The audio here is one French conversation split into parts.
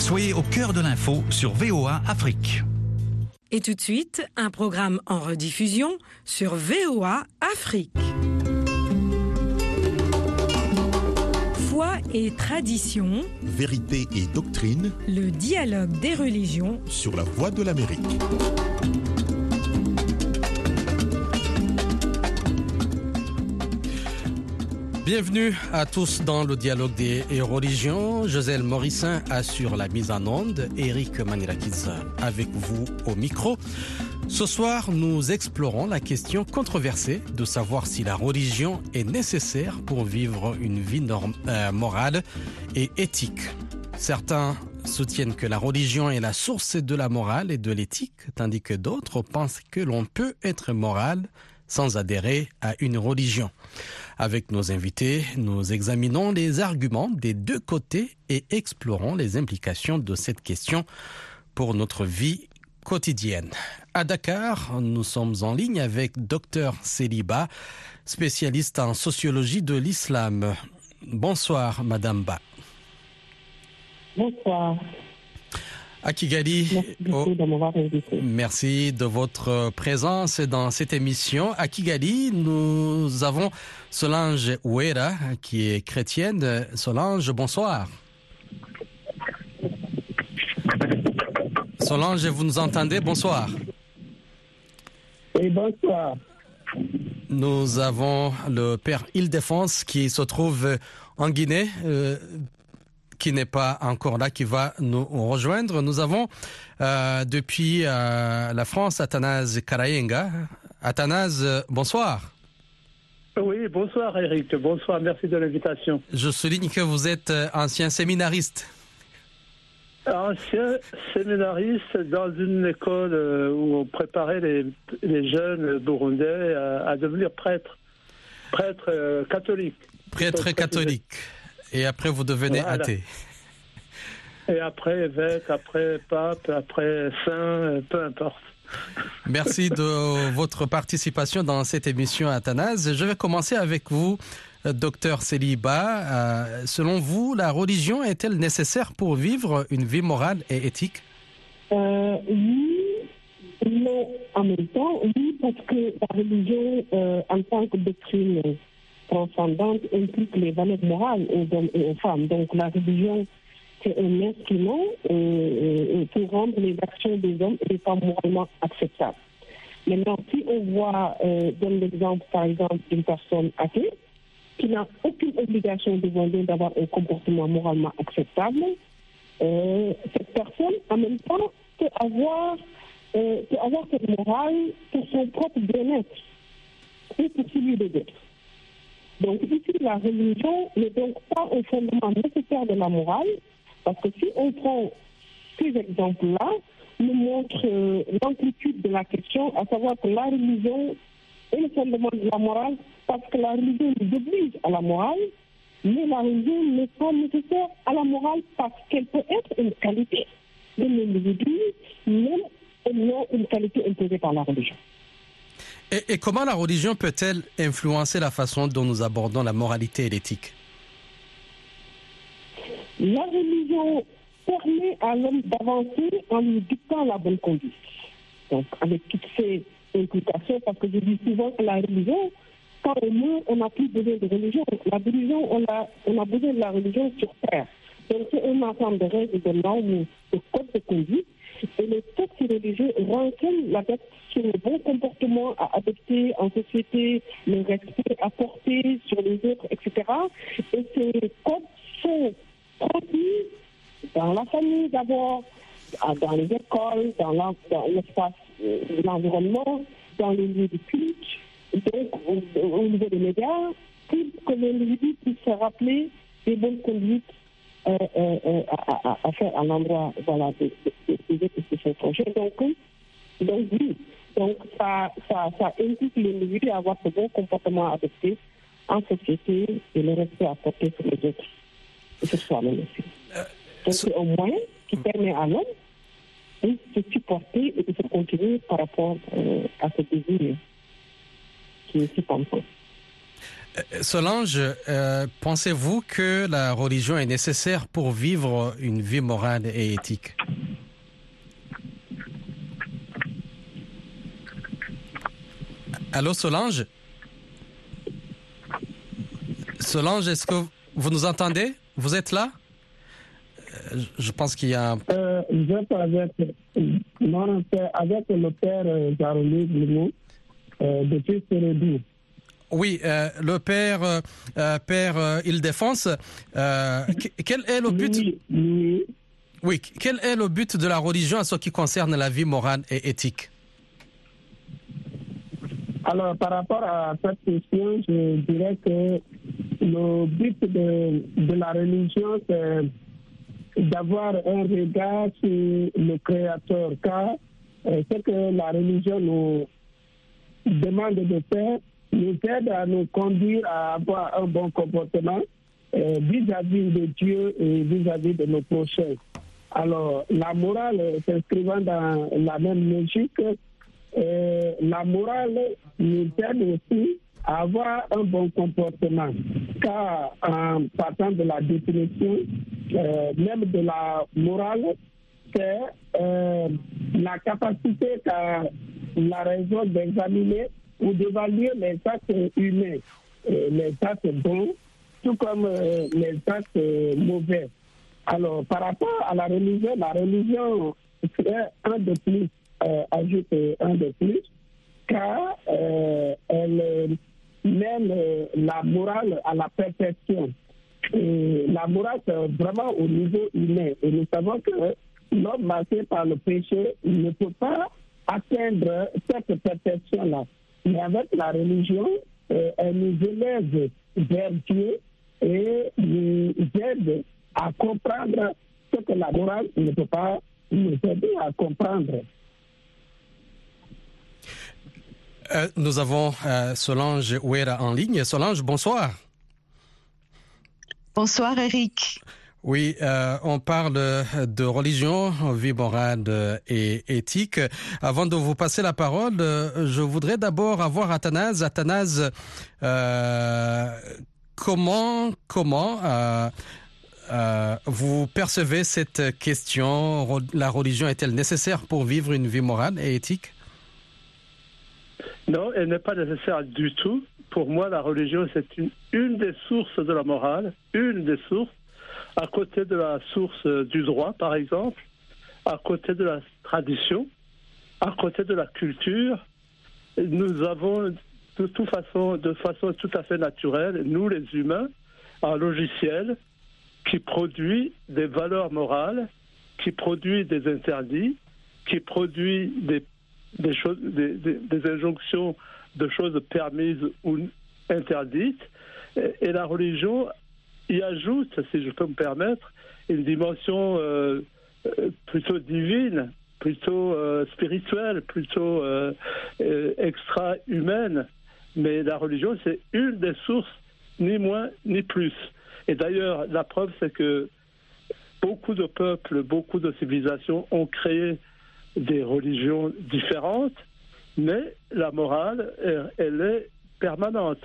Soyez au cœur de l'info sur VOA Afrique. Et tout de suite, un programme en rediffusion sur VOA Afrique. Foi et tradition, Vérité et doctrine le dialogue des religions sur la voie de l'Amérique. Bienvenue à tous dans le dialogue des religions. Joselle Morissin assure la mise en onde. Eric Manirakis avec vous au micro. Ce soir, nous explorons la question controversée de savoir si la religion est nécessaire pour vivre une vie euh, morale et éthique. Certains soutiennent que la religion est la source de la morale et de l'éthique, tandis que d'autres pensent que l'on peut être moral sans adhérer à une religion. Avec nos invités, nous examinons les arguments des deux côtés et explorons les implications de cette question pour notre vie quotidienne. À Dakar, nous sommes en ligne avec Dr Céliba, spécialiste en sociologie de l'islam. Bonsoir, Madame Ba. Bonsoir. À Kigali, Merci oh, de m'avoir invité. Merci de votre présence dans cette émission. À Kigali, nous avons Solange Ouera, qui est chrétienne. Solange, bonsoir. Solange, vous nous entendez? Bonsoir. Et bonsoir. Nous avons le père Île-Défense qui se trouve en Guinée, euh, qui n'est pas encore là, qui va nous rejoindre. Nous avons euh, depuis euh, la France Athanase Karayenga. Athanase, bonsoir. Oui, bonsoir Eric. Bonsoir, merci de l'invitation. Je souligne que vous êtes euh, ancien séminariste. Ancien séminariste dans une école où on préparait les, les jeunes burundais à, à devenir prêtres, prêtres catholiques. Prêtre Prêtre catholique. Et après, vous devenez Voilà. athée. Et après évêque, après pape, après saint, peu importe. Merci de votre participation dans cette émission, Athanase. Je vais commencer avec vous, docteur Céliba. Euh, selon vous, la religion est-elle nécessaire pour vivre une vie morale et éthique? Euh, oui, non, en même temps, oui, parce que la religion, euh, en tant que doctrine transcendante, implique les valeurs morales aux hommes et aux femmes. Donc la religion, c'est un instrument euh, euh, pour rendre les actions des hommes et des femmes moralement acceptables. Maintenant, si on voit, euh, donne l'exemple, par exemple, d'une personne athée, qui n'a aucune obligation devant Dieu d'avoir un comportement moralement acceptable, euh, cette personne, en même temps, peut avoir, euh, peut avoir cette morale pour son propre bien-être et pour celui des autres. Donc ici, la religion n'est donc pas un fondement nécessaire de la morale, parce que si on prend ces exemples-là, nous montre euh, l'amplitude de la question, à savoir que la religion est le fondement de la morale, parce que la religion nous oblige à la morale, mais la religion n'est pas nécessaire à la morale parce qu'elle peut être une qualité de l'individu, même non une qualité imposée par la religion. Et, comment la religion peut-elle influencer la façon dont nous abordons la moralité et l'éthique? La religion permet à l'homme d'avancer en lui dictant la bonne conduite. Donc, avec toutes ces implications, parce que je dis souvent que la religion, quand on meurt, on n'a plus besoin de religion. La religion, on a besoin de la religion sur terre. Donc, c'est un ensemble de règles, de normes, de codes de conduite. Et les textes religieux renseignent la tête sur le bon comportement à adopter en société, le respect porter sur les autres, etc. Et ces codes sont transmis dans la famille d'abord, dans les écoles, dans l'espace, euh, l'environnement, dans les lieux de donc au, au niveau des médias, pour que l'individu puisse se rappeler des bonnes conduites euh, euh, euh, à, à- faire à l'endroit voilà, de, de, de, de, de ses projets. Donc, donc oui, donc ça, ça, ça implique l'individu à avoir ce bon comportement à adopter en société et le respect à porter sur les autres et sur soi-même aussi. Donc c'est un moyen qui permet à l'homme de se supporter et de se continuer par rapport euh, à ce désir qui est si pensant. Solange, euh, pensez-vous que la religion est nécessaire pour vivre une vie morale et éthique? Allô Solange? Solange, est-ce que vous nous entendez? Vous êtes là? Euh, Je pense qu'il y a. Euh, je avec, non, avec le père euh, Jaroni Glimou, euh, depuis Sérédou. Oui, euh, le père, euh, euh, père euh, Île-Défense, que- quel est le but? Lui, lui, Oui, quel est le but de la religion en ce qui concerne la vie morale et éthique? Alors, par rapport à cette question, je dirais que le but de, de la religion, c'est d'avoir un regard sur le Créateur, car ce que la religion nous demande de faire nous aide à nous conduire à avoir un bon comportement euh, vis-à-vis de Dieu et vis-à-vis de nos prochains. Alors, la morale s'inscrivant dans la même logique, euh, la morale nous aide aussi à avoir un bon comportement. Car en partant de la définition, euh, même de la morale, c'est euh, la capacité qu'a la raison d'examiner ou d'évaluer les actes humains, euh, les actes bons, tout comme euh, les euh, mauvais. Alors, par rapport à la religion, la religion serait un de plus, euh, ajoute un de plus, car elle mène la morale à la perfection. La morale, c'est vraiment au niveau humain. Et nous savons que l'homme marqué par le péché ne peut pas atteindre cette perfection-là. Mais avec la religion, euh, elle nous élève vers Dieu et nous aide à comprendre ce que la morale ne peut pas nous aider à comprendre. Euh, Nous avons euh, Solange Ouera en ligne. Solange, bonsoir. Bonsoir Eric. Oui, euh, on parle de religion, vie morale euh, et éthique. Avant de vous passer la parole, euh, je voudrais d'abord avoir Athanase. Athanase, euh, comment, comment euh, euh, vous percevez cette question? La religion est-elle nécessaire pour vivre une vie morale et éthique? Non, elle n'est pas nécessaire du tout. Pour moi, la religion, c'est une des sources de la morale, une des sources, à côté de la source euh, du droit, par exemple, à côté de la tradition, à côté de la culture. Nous avons de toute façon, de façon tout à fait naturelle, nous les humains, un logiciel qui produit des valeurs morales, qui produit des interdits, qui produit des des, des, injonctions de choses permises ou interdites. Et la religion y ajoute, si je peux me permettre, une dimension euh, euh, plutôt divine, plutôt euh, spirituelle, plutôt extra-humaine. Mais la religion, c'est une des sources, ni moins ni plus. Et d'ailleurs, la preuve, c'est que beaucoup de peuples, beaucoup de civilisations ont créé des religions différentes, mais la morale, elle, elle est permanente.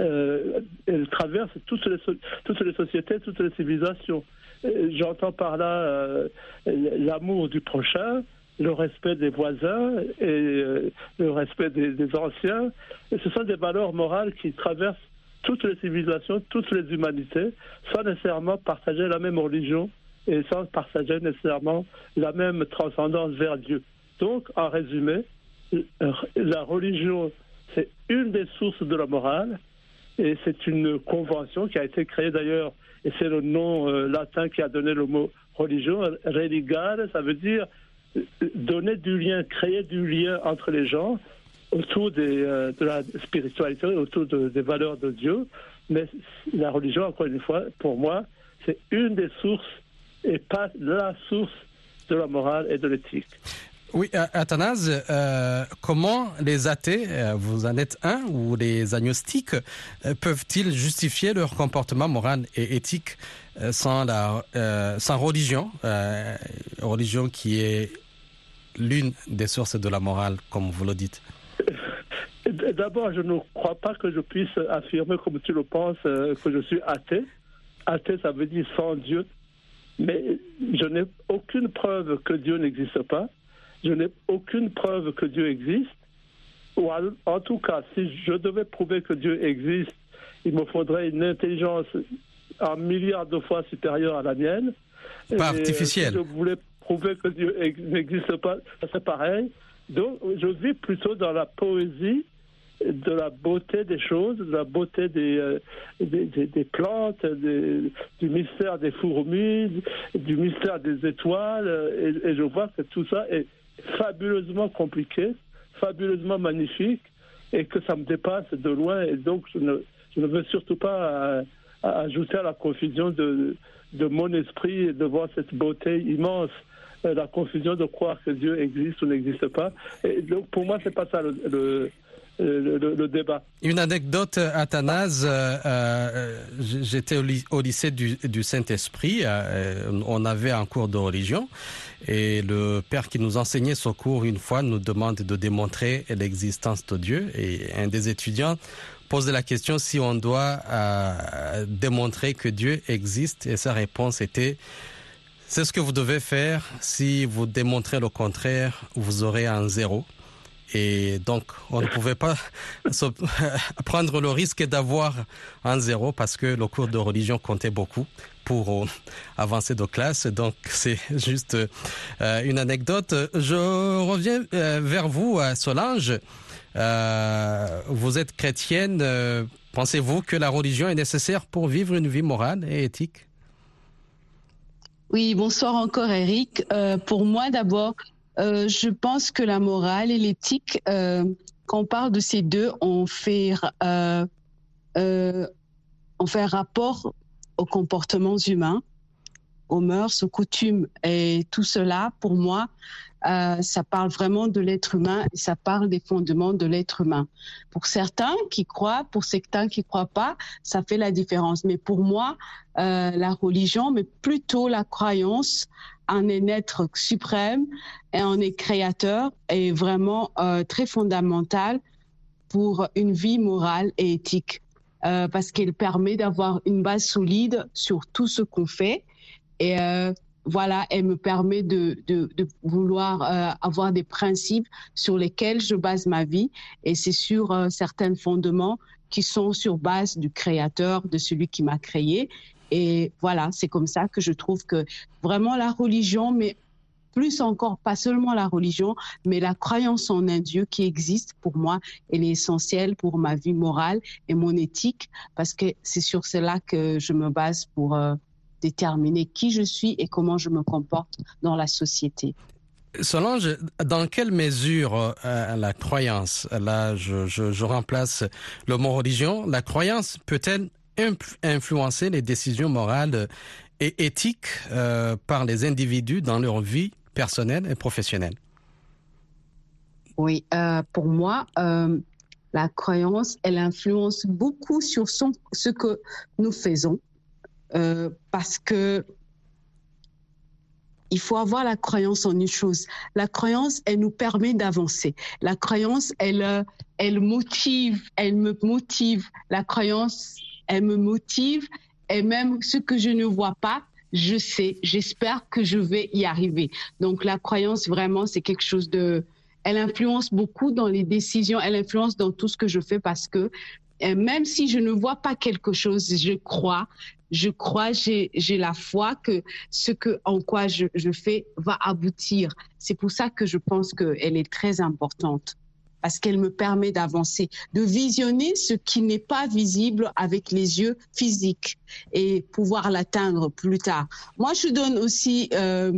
Euh, elle traverse toutes les, toutes les sociétés, toutes les civilisations. Euh, J'entends par là euh, l'amour du prochain, le respect des voisins et le respect des, des anciens. Et ce sont des valeurs morales qui traversent toutes les civilisations, toutes les humanités, sans nécessairement partager la même religion et sans partager nécessairement la même transcendance vers Dieu. Donc, en résumé, la religion, c'est une des sources de la morale et c'est une convention qui a été créée d'ailleurs, et c'est le nom euh, latin qui a donné le mot religion, religare, ça veut dire euh, donner du lien, créer du lien entre les gens autour euh, de la spiritualité, autour de- des valeurs de Dieu. Mais la religion, encore une fois, pour moi, c'est une des sources et pas la source de la morale et de l'éthique. Oui, euh, Athanase, euh, comment les athées, euh, vous en êtes un, ou les agnostiques, peuvent-ils justifier leur comportement moral et éthique sans, la, sans religion, religion qui est l'une des sources de la morale, comme vous le dites? D'abord, je ne crois pas que je puisse affirmer, comme tu le penses, que je suis athée. Athée, ça veut dire sans Dieu. Mais je n'ai aucune preuve que Dieu n'existe pas. Je n'ai aucune preuve que Dieu existe. Ou en, tout cas, si je devais prouver que Dieu existe, il me faudrait une intelligence un milliard de fois supérieure à la mienne. Pas artificielle. Si je voulais prouver que Dieu n'existe pas, c'est pareil. Donc, je vis plutôt dans la poésie de la beauté des choses, de la beauté des, euh, des, plantes, du mystère des fourmis, du mystère des étoiles. Et, je vois que tout ça est fabuleusement compliqué, fabuleusement magnifique, et que ça me dépasse de loin. Et donc, je ne, veux surtout pas euh, ajouter à la confusion de, mon esprit de voir cette beauté immense euh, la confusion de croire que Dieu existe ou n'existe pas. Et donc, pour moi, c'est pas ça le, débat. Une anecdote, Athanase. Euh, euh, j'étais au, lycée du, Saint-Esprit. on avait un cours de religion. Et le père qui nous enseignait ce cours, une fois, nous demande de démontrer l'existence de Dieu. Et un des étudiants pose la question si on doit démontrer que Dieu existe. Et sa réponse était c'est ce que vous devez faire. Si vous démontrez le contraire, vous aurez un zéro. Et donc, on ne pouvait pas prendre le risque d'avoir un zéro parce que le cours de religion comptait beaucoup pour euh, avancer de classe. Donc, c'est juste euh, une anecdote. Je reviens euh, vers vous, Solange. vous êtes chrétienne. Pensez-vous que la religion est nécessaire pour vivre une vie morale et éthique? Oui, bonsoir encore Eric. Euh, pour moi d'abord, euh, je pense que la morale et l'éthique, euh, quand on parle de ces deux, on fait, on fait rapport aux comportements humains, aux mœurs, aux coutumes. Et tout cela, pour moi, euh, ça parle vraiment de l'être humain et ça parle des fondements de l'être humain. Pour certains qui croient, pour certains qui croient pas, ça fait la différence. Mais pour moi, euh, la religion, mais plutôt la croyance en un être suprême et en est créateur est vraiment euh, très fondamental pour une vie morale et éthique. Euh, parce qu'elle permet d'avoir une base solide sur tout ce qu'on fait et euh, voilà, elle me permet de, vouloir avoir des principes sur lesquels je base ma vie et c'est sur certains fondements qui sont sur base du créateur, de celui qui m'a créé. Et voilà, c'est comme ça que je trouve que vraiment la religion, mais plus encore, pas seulement la religion, mais la croyance en un Dieu qui existe pour moi, elle est essentielle pour ma vie morale et mon éthique, parce que c'est sur cela que je me base pour, euh, déterminer qui je suis et comment je me comporte dans la société. Solange, dans quelle mesure euh, la croyance, là je, remplace le mot religion, la croyance peut-elle influencer les décisions morales et éthiques euh, par les individus dans leur vie personnelle et professionnelle Oui, euh, pour moi, la croyance, elle influence beaucoup sur ce que nous faisons euh, parce que il faut avoir la croyance en une chose. La croyance, elle nous permet d'avancer. La croyance, elle, elle motive, elle me motive. La croyance, elle me motive. Et même ce que je ne vois pas, je sais, j'espère que je vais y arriver. Donc la croyance, vraiment, c'est quelque chose de... Elle influence beaucoup dans les décisions, elle influence dans tout ce que je fais parce que même si je ne vois pas quelque chose, je crois, je crois, j'ai la foi que ce que en quoi je, je fais va aboutir. C'est pour ça que je pense qu'elle est très importante parce qu'elle me permet d'avancer, de visionner ce qui n'est pas visible avec les yeux physiques et pouvoir l'atteindre plus tard. Moi, je donne aussi euh,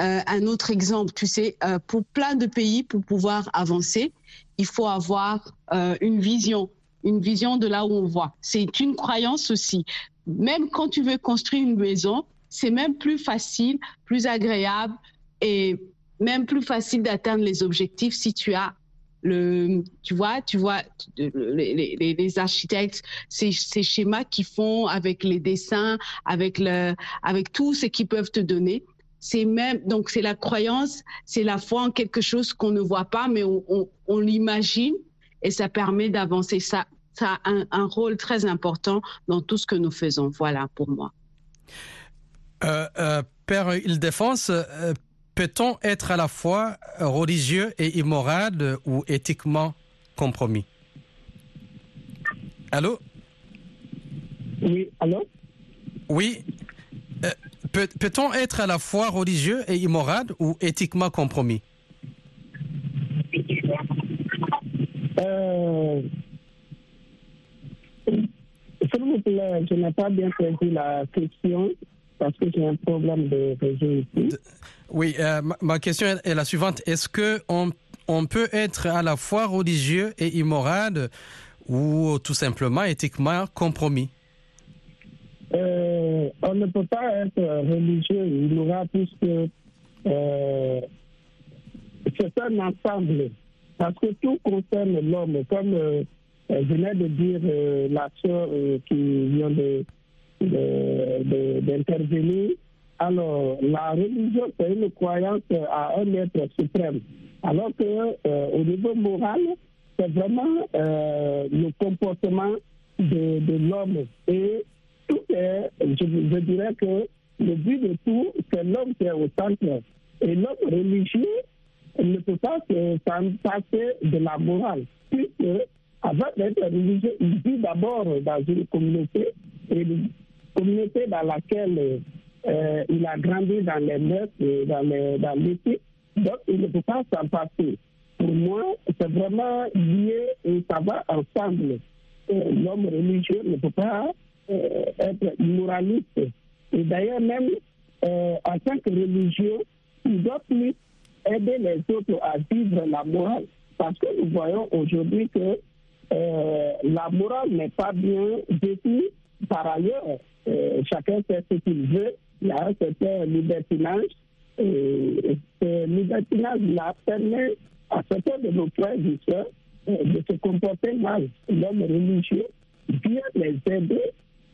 euh, un autre exemple. Tu sais, euh, pour plein de pays, pour pouvoir avancer, il faut avoir euh, une vision, une vision de là où on voit. C'est une croyance aussi même quand tu veux construire une maison, c'est même plus facile, plus agréable et même plus facile d'atteindre les objectifs si tu as tu vois, tu vois, les, architectes, ces, ces, schémas qu'ils font avec les dessins, avec le, avec tout ce qu'ils peuvent te donner. C'est même, donc c'est la croyance, c'est la foi en quelque chose qu'on ne voit pas, mais on l'imagine et ça permet d'avancer. Ça, ça a un, rôle très important dans tout ce que nous faisons. Voilà pour moi. Euh, euh, Père Île-Défense, euh, peut-on être à la fois religieux et immoral ou éthiquement compromis? Allô? Oui, allô? Oui. Peut, on être à la fois religieux et immoral ou éthiquement compromis? Euh, S'il vous plaît, je n'ai pas bien compris la question parce que j'ai un problème de réseau ici. Oui, euh, ma, question est la suivante. Est-ce que on, peut être à la fois religieux et immoral ou tout simplement éthiquement compromis? Euh, On ne peut pas être religieux et immoral puisque euh, c'est un ensemble. Parce que tout concerne l'homme, comme euh, venait de dire la euh, qui vient de, d'intervenir. Alors, la religion, c'est une croyance à un être suprême. Alors que au niveau moral, c'est vraiment le comportement de, de l'homme. Et tout est, je, je, dirais que le but de tout, c'est l'homme qui est au centre. Et l'homme religieux ne peut pas s'en passer de la morale, puisque avant d'être religieux, il vit d'abord dans une communauté, et une communauté dans laquelle euh, il a grandi dans les mœurs, dans, dans l'éthique, donc il ne peut pas s'en passer. Pour moi, c'est vraiment lié et ça va ensemble. Euh, l'homme religieux ne peut pas euh, être moraliste. Et d'ailleurs, même en tant que religieux, il doit plus aider les autres à vivre la morale. Parce que nous voyons aujourd'hui que la morale n'est pas bien définie. Par ailleurs, chacun fait ce qu'il veut. Un certain libertinage. Et ce libertinage-là permet à certains de nos frères et euh, de se comporter mal. L'homme religieux vient les aider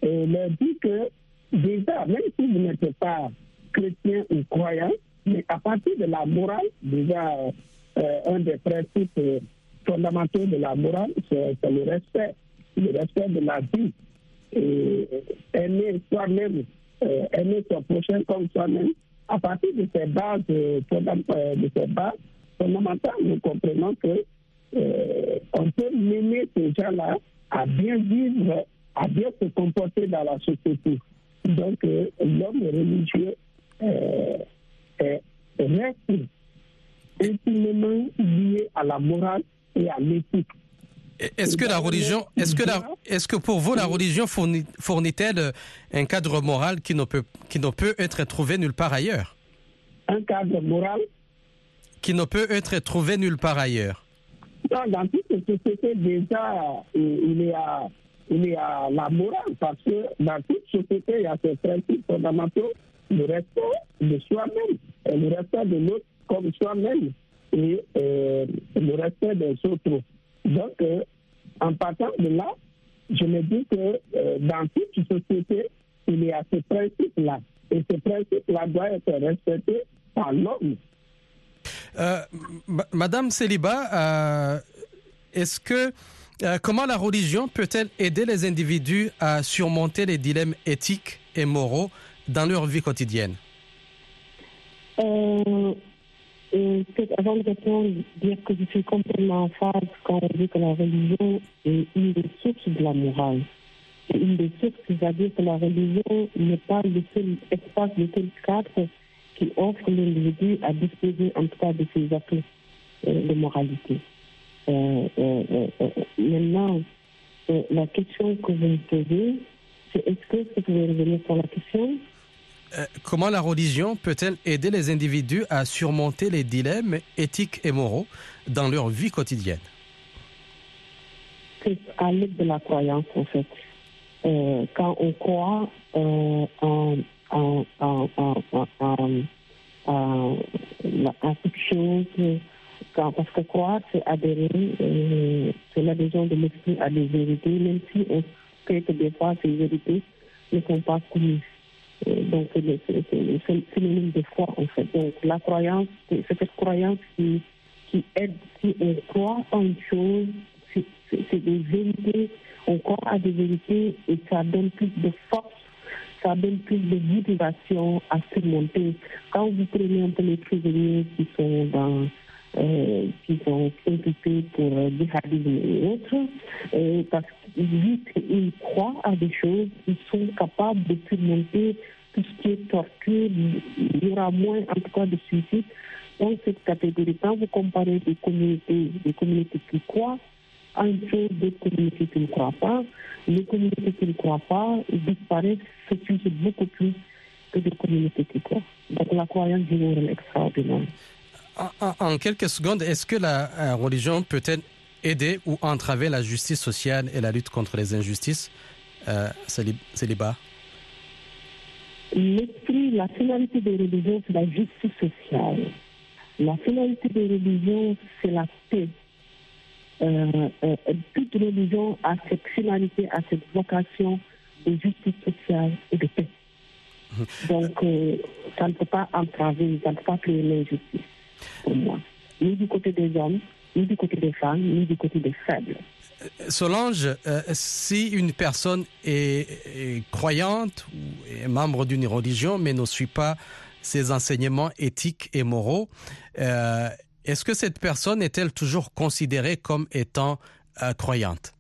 et leur dit que déjà, même si vous n'êtes pas chrétien ou croyant, mais à partir de la morale, déjà, un des principes fondamentaux de la morale, c'est le respect, le respect de la vie. Et aimer soi-même, euh, aimer son prochain comme soi-même, à partir de ces bases, euh, de ces bases fondamentales, nous comprenons que euh, on peut mener ces gens-là à bien vivre, à bien se comporter dans la société. Donc, l'homme religieux est, reste intimement lié à la morale et à l'éthique. Est-ce que la religion, est-ce que la, est-ce que pour vous la religion fournit, fournit-elle un cadre moral qui ne peut, qui ne peut être trouvé nulle part ailleurs? Un cadre moral? Qui ne peut être trouvé nulle part ailleurs. dans toute société déjà, il y a, il y a la morale parce que dans toute société il y a ces principes fondamentaux, le respect de soi-même et le respect de l'autre comme soi-même et euh, le respect des autres. Donc, euh, en partant de là, je me dis que euh, dans toute société, il y a ce principe-là. Et ce principe-là doit être respecté par l'homme. Madame Céliba, est-ce que comment la religion peut-elle aider les individus à surmonter les dilemmes éthiques et moraux dans leur vie quotidienne? Avant de répondre, dire que je suis complètement en phase quand on dit que la religion est une des sources de la morale. C'est une des sources, c'est-à-dire que la religion n'est pas le seul espace, le seul cadre qui offre l'individu à disposer en tout cas de ses actes euh, de moralité. Euh, euh, maintenant, la question que vous me posez, c'est est-ce que vous pouvez revenir sur la question? euh, comment la religion peut-elle aider les individus à surmonter les dilemmes éthiques et moraux dans leur vie quotidienne? C'est à l'aide de la croyance, en fait. Euh, quand on croit euh, en, en, en, toute chose, parce que croire, c'est adhérer, c'est l'adhésion de l'esprit à des vérités, même si on sait que des fois ces vérités ne sont pas connues donc, c'est le phénomène de foi, en fait. Donc, la croyance, c'est cette croyance qui, qui aide, si on croit en une chose c'est des vérités, on croit à des vérités et ça donne plus de force, ça donne plus de motivation à surmonter. Quand vous prenez un peu les prisonniers qui sont dans euh, qui sont occupés pour euh, djihadisme et autres, euh, parce qu'ils croient à des choses, ils sont capables de surmonter tout ce qui est torture, il y aura moins en tout cas de suicides dans cette catégorie. Quand vous comparez des communautés, des communautés qui croient une chose, des communautés qui ne croient pas, les communautés qui ne croient pas disparaissent, se suicident beaucoup plus que des communautés qui croient. Donc la croyance rôle extraordinaire. En, en, quelques secondes, est-ce que la religion peut-elle aider ou entraver la justice sociale et la lutte contre les injustices euh, Célibat? L'esprit, la finalité des religions, c'est la justice sociale. La finalité des religions, c'est la paix. Euh, euh, toute religion a cette finalité, a cette vocation de justice sociale et de paix. Donc, euh, ça ne peut pas entraver, ça ne peut pas créer l'injustice pour moi. Ni du côté des hommes, ni du côté des femmes, ni du côté des faibles. Solange, euh, si une personne est, est, croyante ou est membre d'une religion mais ne suit pas ses enseignements éthiques et moraux, euh, est-ce que cette personne est-elle toujours considérée comme étant euh, croyante?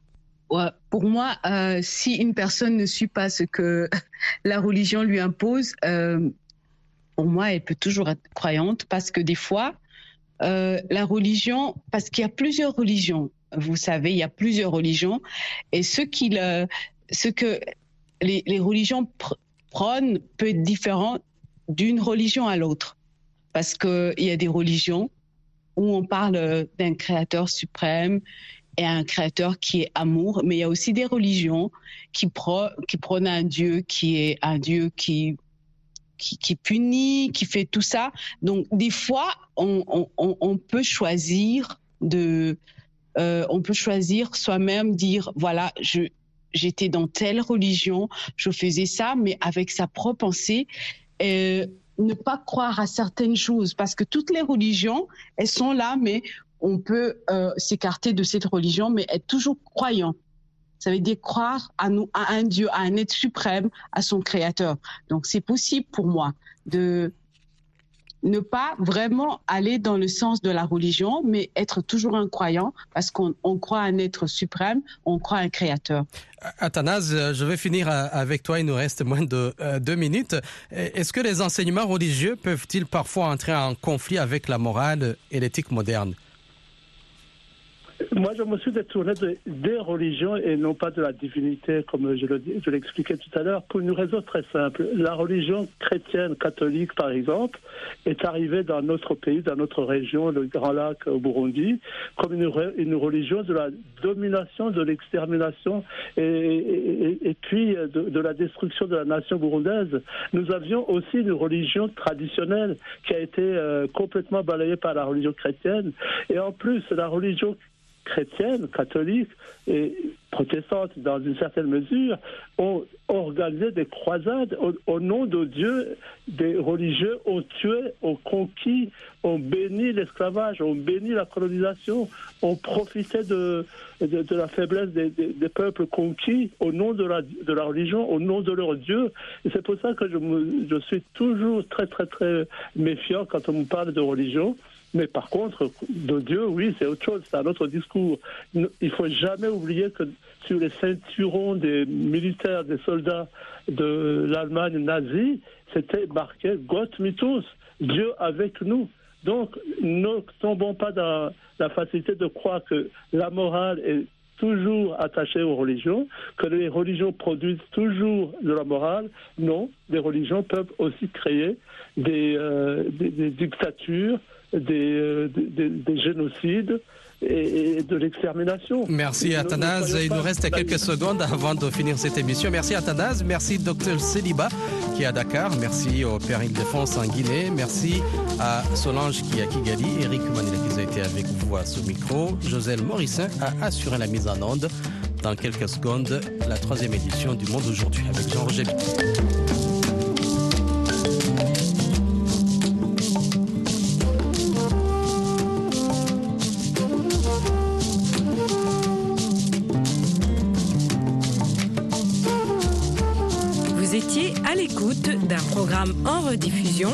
Ouais, Pour moi, si une personne ne suit pas ce que la religion lui impose, pour moi, elle peut toujours être croyante parce que des fois, la religion, parce qu'il y a plusieurs religions, vous savez, il y a plusieurs religions. Et ce, qu'il, ce que les, les religions pr prônent peut être différent d'une religion à l'autre. Parce qu'il y a des religions où on parle d'un créateur suprême et un créateur qui est amour, mais il y a aussi des religions qui, pro, qui prônent un Dieu qui est un Dieu qui, qui, punit, qui fait tout ça. Donc, des fois, on peut choisir de, euh, on peut choisir soi-même, dire voilà, je j'étais dans telle religion, je faisais ça, mais avec sa propre pensée. Euh, ne pas croire à certaines choses, parce que toutes les religions, elles sont là, mais on peut euh, s'écarter de cette religion, mais être toujours croyant. Ça veut dire croire à, nous, à un Dieu, à un être suprême, à son créateur. Donc c'est possible pour moi de ne pas vraiment aller dans le sens de la religion, mais être toujours un croyant, parce qu'on croit à un être suprême, on croit à un créateur. Athanase, je vais finir avec toi, il nous reste moins de euh, deux minutes. Est-ce que les enseignements religieux peuvent-ils parfois entrer en conflit avec la morale et l'éthique moderne? Moi, je me suis détourné de, des religions et non pas de la divinité, comme je, le, je l'expliquais tout à l'heure, pour une raison très simple. La religion chrétienne catholique, par exemple, est arrivée dans notre pays, dans notre région, le Grand Lac au Burundi, comme une, religion de la domination, de l'extermination et, puis de, de, la destruction de la nation burundaise. Nous avions aussi une religion traditionnelle qui a été euh, complètement balayée par la religion chrétienne. Et en plus, la religion chrétienne, catholique et protestante dans une certaine mesure ont organisé des croisades au, nom de Dieu. Des religieux ont tué, ont conquis, ont béni l'esclavage, ont béni la colonisation, ont profité de, de, la faiblesse des, des, peuples conquis au nom de la, de la religion, au nom de leur Dieu. C'est pour ça que je, je suis toujours très très très méfiant quand on me parle de religion. Mais par contre, de Dieu, oui, c'est autre chose, c'est un autre discours. Il faut jamais oublier que sur les ceinturons des militaires, des soldats de l'Allemagne nazie, c'était marqué Gott mit uns, Dieu avec nous. Donc, ne tombons pas dans la facilité de croire que la morale est toujours attachée aux religions, que les religions produisent toujours de la morale. Non, les religions peuvent aussi créer des, euh, dictatures, des, euh, des, des, génocides et, de l'extermination. Merci Athanase. Il nous reste quelques secondes avant de finir cette émission. Merci Athanase. Merci Dr Céliba qui est à Dakar. Merci au Père Île-de-France en Guinée. Merci à Solange qui est à Kigali. Eric Manila qui a été avec vous à ce micro. Joselle Morissin a assuré la mise en onde. Dans quelques secondes, la troisième édition du Monde aujourd'hui avec Jean-Roger en rediffusion